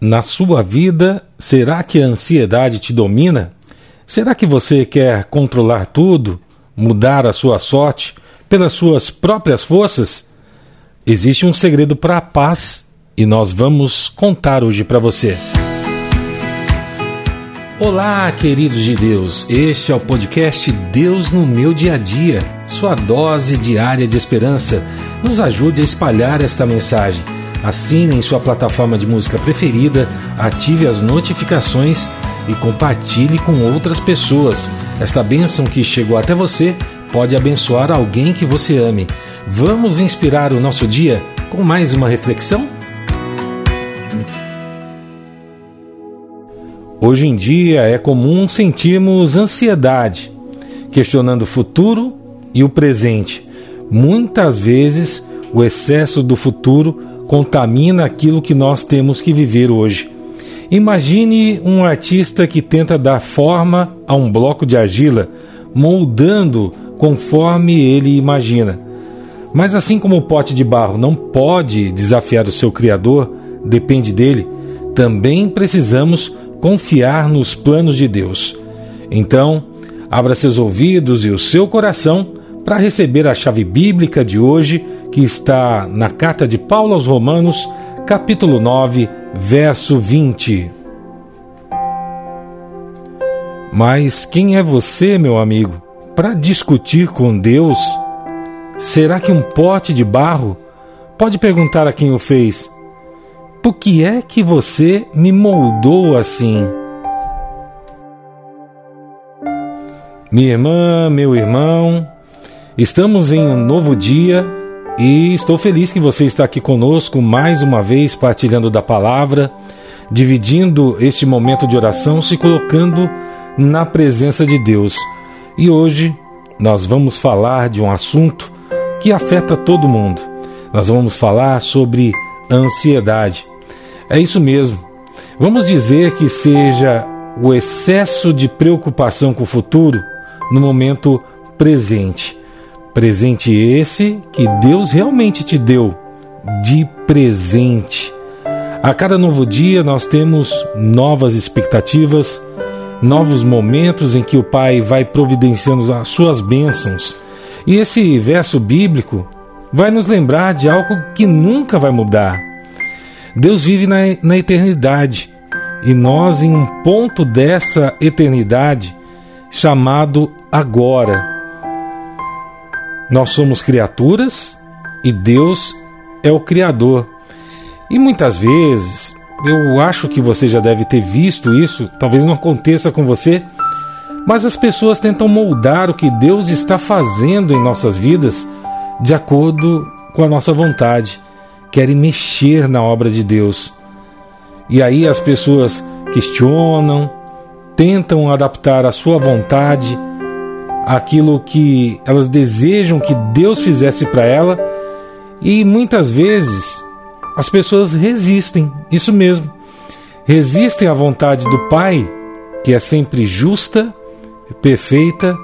Na sua vida, será que a ansiedade te domina? Será que você quer controlar tudo, mudar a sua sorte pelas suas próprias forças? Existe um segredo para a paz e nós vamos contar hoje para você. Olá, queridos de Deus. Este é o podcast Deus no meu dia a dia, sua dose diária de esperança. Nos ajude a espalhar esta mensagem Assine em sua plataforma de música preferida, ative as notificações e compartilhe com outras pessoas. Esta bênção que chegou até você pode abençoar alguém que você ame. Vamos inspirar o nosso dia com mais uma reflexão? Hoje em dia é comum sentirmos ansiedade, questionando o futuro e o presente. Muitas vezes, o excesso do futuro contamina aquilo que nós temos que viver hoje. Imagine um artista que tenta dar forma a um bloco de argila, moldando conforme ele imagina. Mas assim como o pote de barro não pode desafiar o seu Criador, depende dele, também precisamos confiar nos planos de Deus. Então, abra seus ouvidos e o seu coração para receber a chave bíblica de hoje que está na carta de Paulo aos Romanos, capítulo 9, verso 20. Mas quem é você, meu amigo, para discutir com Deus? Será que um pote de barro pode perguntar a quem o fez: Por que é que você me moldou assim? Minha irmã, meu irmão, estamos em um novo dia e estou feliz que você está aqui conosco mais uma vez, partilhando da palavra, dividindo este momento de oração, se colocando na presença de Deus. E hoje nós vamos falar de um assunto que afeta todo mundo. Nós vamos falar sobre ansiedade. É isso mesmo. Vamos dizer que seja o excesso de preocupação com o futuro no momento presente. Presente esse que Deus realmente te deu de presente. A cada novo dia nós temos novas expectativas, novos momentos em que o Pai vai providenciando as suas bênçãos. E esse verso bíblico vai nos lembrar de algo que nunca vai mudar. Deus vive na, na eternidade e nós em um ponto dessa eternidade chamado agora. Nós somos criaturas e Deus é o Criador. E muitas vezes, eu acho que você já deve ter visto isso, talvez não aconteça com você, mas as pessoas tentam moldar o que Deus está fazendo em nossas vidas de acordo com a nossa vontade, querem mexer na obra de Deus. E aí as pessoas questionam, tentam adaptar a sua vontade aquilo que elas desejam que Deus fizesse para ela e muitas vezes as pessoas resistem, isso mesmo, resistem à vontade do Pai, que é sempre justa, perfeita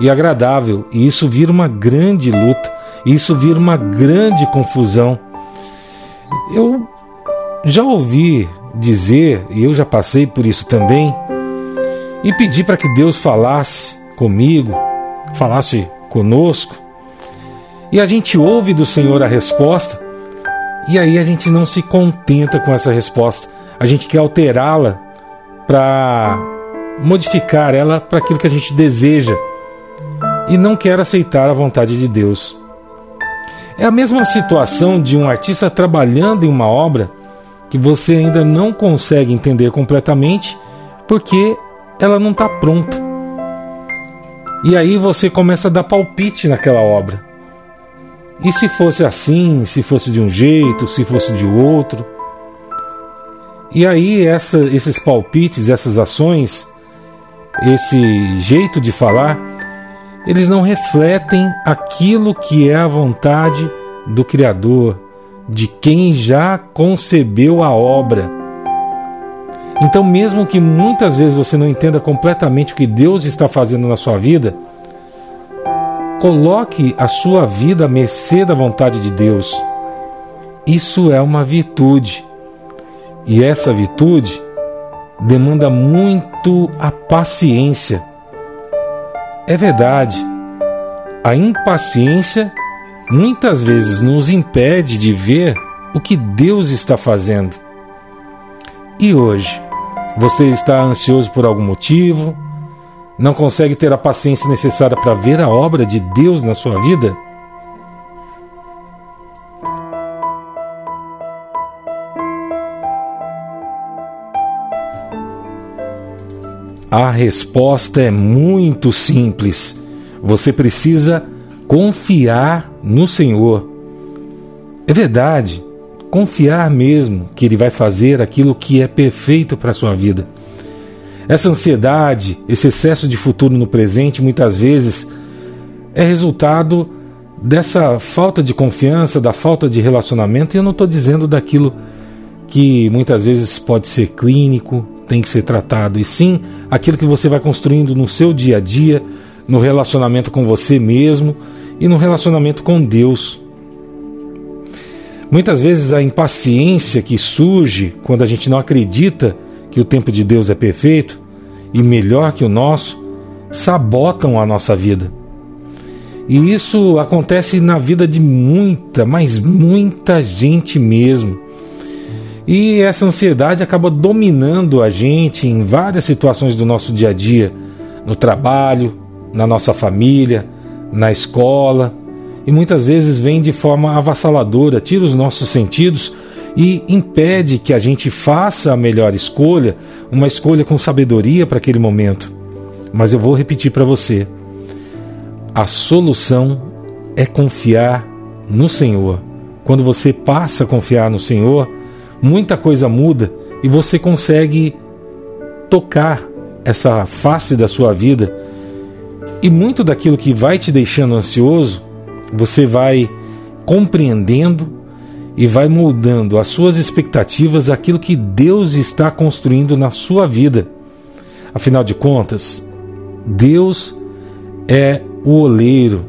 e agradável, e isso vira uma grande luta, isso vira uma grande confusão. Eu já ouvi dizer, e eu já passei por isso também, e pedi para que Deus falasse comigo, falasse conosco, e a gente ouve do Senhor a resposta, e aí a gente não se contenta com essa resposta, a gente quer alterá-la para modificar ela para aquilo que a gente deseja e não quer aceitar a vontade de Deus. É a mesma situação de um artista trabalhando em uma obra que você ainda não consegue entender completamente porque ela não está pronta. E aí você começa a dar palpite naquela obra. E se fosse assim, se fosse de um jeito, se fosse de outro. E aí essa, esses palpites, essas ações, esse jeito de falar, eles não refletem aquilo que é a vontade do Criador, de quem já concebeu a obra. Então, mesmo que muitas vezes você não entenda completamente o que Deus está fazendo na sua vida, coloque a sua vida à mercê da vontade de Deus. Isso é uma virtude. E essa virtude demanda muito a paciência. É verdade, a impaciência muitas vezes nos impede de ver o que Deus está fazendo. E hoje, você está ansioso por algum motivo? Não consegue ter a paciência necessária para ver a obra de Deus na sua vida? A resposta é muito simples. Você precisa confiar no Senhor. É verdade, confiar mesmo que Ele vai fazer aquilo que é perfeito para a sua vida. Essa ansiedade, esse excesso de futuro no presente, muitas vezes é resultado dessa falta de confiança, da falta de relacionamento, e eu não estou dizendo daquilo que muitas vezes pode ser clínico, tem que ser tratado, e sim aquilo que você vai construindo no seu dia a dia, no relacionamento com você mesmo e no relacionamento com Deus. Muitas vezes a impaciência que surge quando a gente não acredita que o tempo de Deus é perfeito e melhor que o nosso, sabotam a nossa vida. E isso acontece na vida de muita, mas muita gente mesmo. E essa ansiedade acaba dominando a gente em várias situações do nosso dia a dia, no trabalho, na nossa família, na escola, e muitas vezes vem de forma avassaladora, tira os nossos sentidos e impede que a gente faça a melhor escolha, uma escolha com sabedoria para aquele momento. Mas eu vou repetir para você: a solução é confiar no Senhor. Quando você passa a confiar no Senhor, muita coisa muda e você consegue tocar essa face da sua vida. E muito daquilo que vai te deixando ansioso, você vai compreendendo e vai moldando as suas expectativas aquilo que Deus está construindo na sua vida. Afinal de contas, Deus é o oleiro,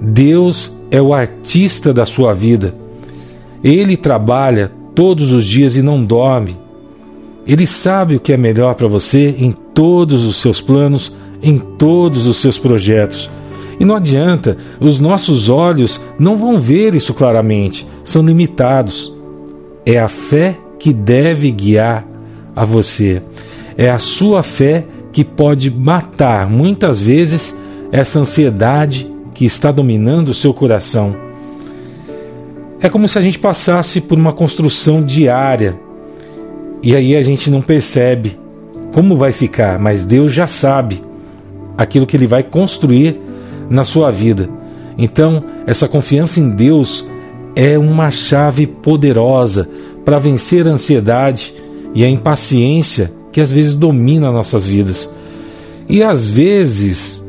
Deus é o artista da sua vida. Ele trabalha todos os dias e não dorme. Ele sabe o que é melhor para você em todos os seus planos, em todos os seus projetos. E não adianta, os nossos olhos não vão ver isso claramente, são limitados. É a fé que deve guiar a você. É a sua fé que pode matar muitas vezes essa ansiedade que está dominando o seu coração. É como se a gente passasse por uma construção diária e aí a gente não percebe como vai ficar, mas Deus já sabe aquilo que Ele vai construir na sua vida. Então, essa confiança em Deus é uma chave poderosa para vencer a ansiedade e a impaciência que às vezes domina nossas vidas. E às vezes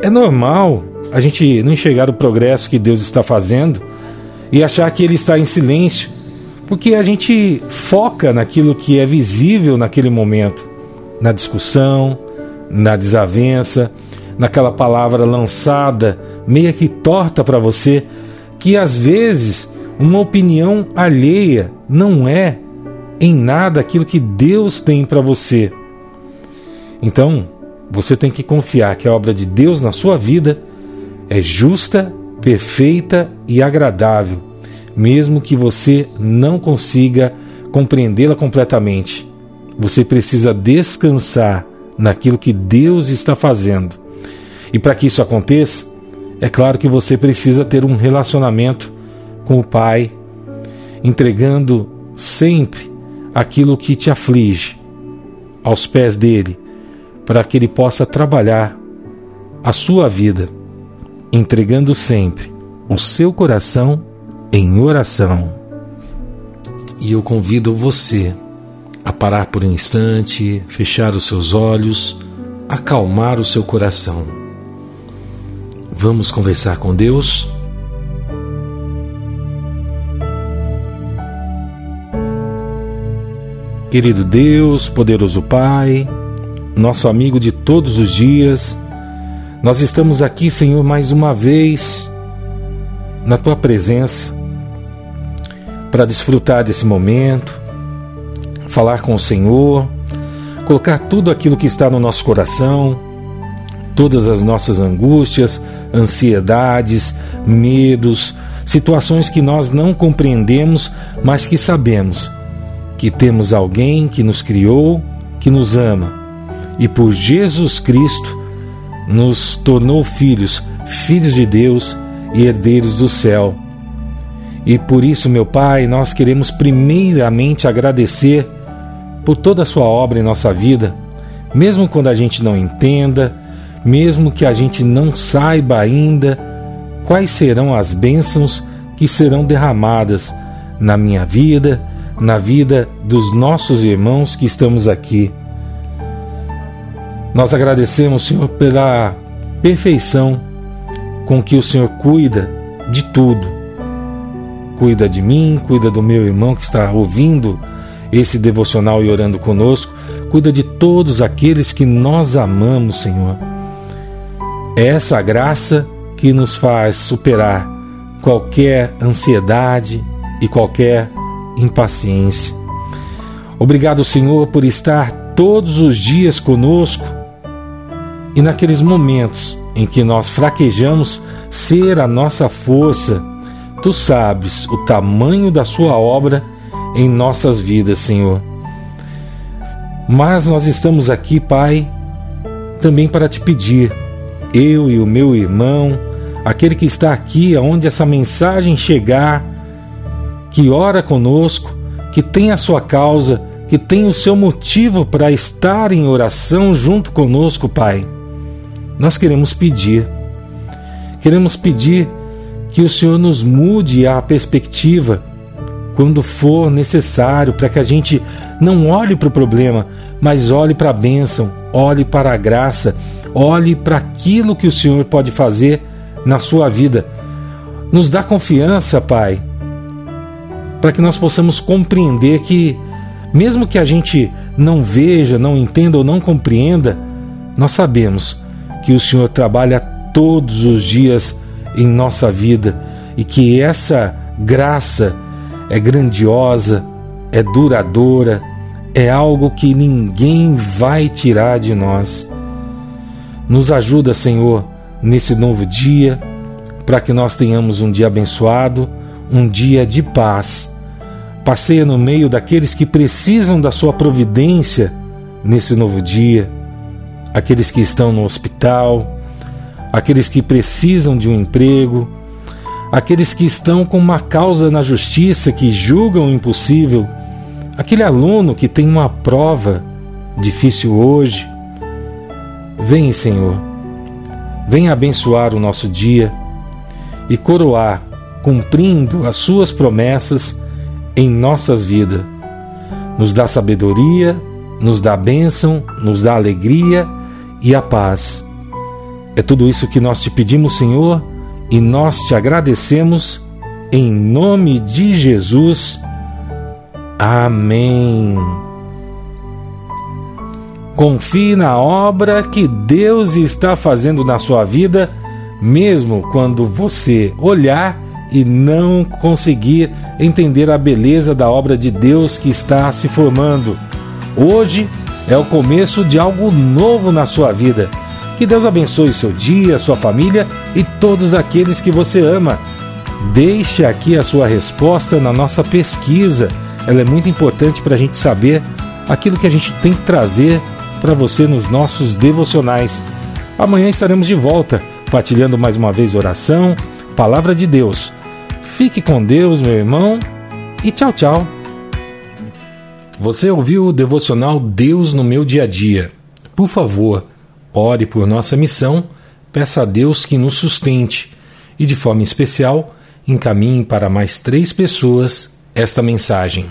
é normal a gente não enxergar o progresso que Deus está fazendo e achar que Ele está em silêncio, porque a gente foca naquilo que é visível naquele momento, na discussão, na desavença, naquela palavra lançada, meia que torta para você, que às vezes uma opinião alheia não é em nada aquilo que Deus tem para você. Então, você tem que confiar que a obra de Deus na sua vida é justa, perfeita e agradável, mesmo que você não consiga compreendê-la completamente. Você precisa descansar naquilo que Deus está fazendo. E para que isso aconteça, é claro que você precisa ter um relacionamento com o Pai, entregando sempre aquilo que te aflige aos pés dele, para que ele possa trabalhar a sua vida, entregando sempre o seu coração em oração. E eu convido você a parar por um instante, fechar os seus olhos, acalmar o seu coração Vamos conversar com Deus? Querido Deus, poderoso Pai, nosso amigo de todos os dias, nós estamos aqui, Senhor, mais uma vez na tua presença para desfrutar desse momento, falar com o Senhor, colocar tudo aquilo que está no nosso coração, todas as nossas angústias, ansiedades, medos, situações que nós não compreendemos, mas que sabemos que temos alguém que nos criou, que nos ama e por Jesus Cristo nos tornou filhos, filhos de Deus e herdeiros do céu. E por isso, meu Pai, nós queremos primeiramente agradecer por toda a Sua obra em nossa vida, mesmo quando a gente não entenda, mesmo que a gente não saiba ainda quais serão as bênçãos que serão derramadas na minha vida, na vida dos nossos irmãos que estamos aqui. Nós agradecemos, Senhor, pela perfeição com que o Senhor cuida de tudo. Cuida de mim, cuida do meu irmão que está ouvindo esse devocional e orando conosco, cuida de todos aqueles que nós amamos, Senhor. É essa graça que nos faz superar qualquer ansiedade e qualquer impaciência. Obrigado, Senhor, por estar todos os dias conosco e naqueles momentos em que nós fraquejamos, ser a nossa força. Tu sabes o tamanho da Sua obra em nossas vidas, Senhor. Mas nós estamos aqui, Pai, também para te pedir, eu e o meu irmão, aquele que está aqui, aonde essa mensagem chegar, que ora conosco, que tem a sua causa, que tem o seu motivo para estar em oração junto conosco, Pai nós queremos pedir. Queremos pedir que o Senhor nos mude a perspectiva quando for necessário, para que a gente não olhe para o problema, mas olhe para a bênção, olhe para a graça, olhe para aquilo que o Senhor pode fazer na sua vida. Nos dá confiança, Pai, para que nós possamos compreender que, mesmo que a gente não veja, não entenda ou não compreenda, nós sabemos que o Senhor trabalha todos os dias em nossa vida e que essa graça é grandiosa, é duradoura, é algo que ninguém vai tirar de nós. Nos ajuda, Senhor, nesse novo dia, para que nós tenhamos um dia abençoado, um dia de paz. Passeia no meio daqueles que precisam da Sua providência nesse novo dia aqueles que estão no hospital, aqueles que precisam de um emprego, aqueles que estão com uma causa na justiça que julgam impossível, aquele aluno que tem uma prova difícil hoje. Vem, Senhor, vem abençoar o nosso dia e coroar, cumprindo as Suas promessas em nossas vidas. Nos dá sabedoria, nos dá bênção, nos dá alegria e a paz. É tudo isso que nós te pedimos, Senhor, e nós te agradecemos em nome de Jesus. Amém. Confie na obra que Deus está fazendo na sua vida, mesmo quando você olhar e não conseguir entender a beleza da obra de Deus que está se formando. Hoje é o começo de algo novo na sua vida. Que Deus abençoe seu dia, sua família e todos aqueles que você ama. Deixe aqui a sua resposta na nossa pesquisa. Ela é muito importante para a gente saber aquilo que a gente tem que trazer para você nos nossos devocionais. Amanhã estaremos de volta, partilhando mais uma vez oração, palavra de Deus. Fique com Deus, meu irmão, e tchau, tchau. Você ouviu o devocional Deus no meu dia a dia? Por favor, ore por nossa missão, peça a Deus que nos sustente e, de forma especial, encaminhe para mais três pessoas esta mensagem.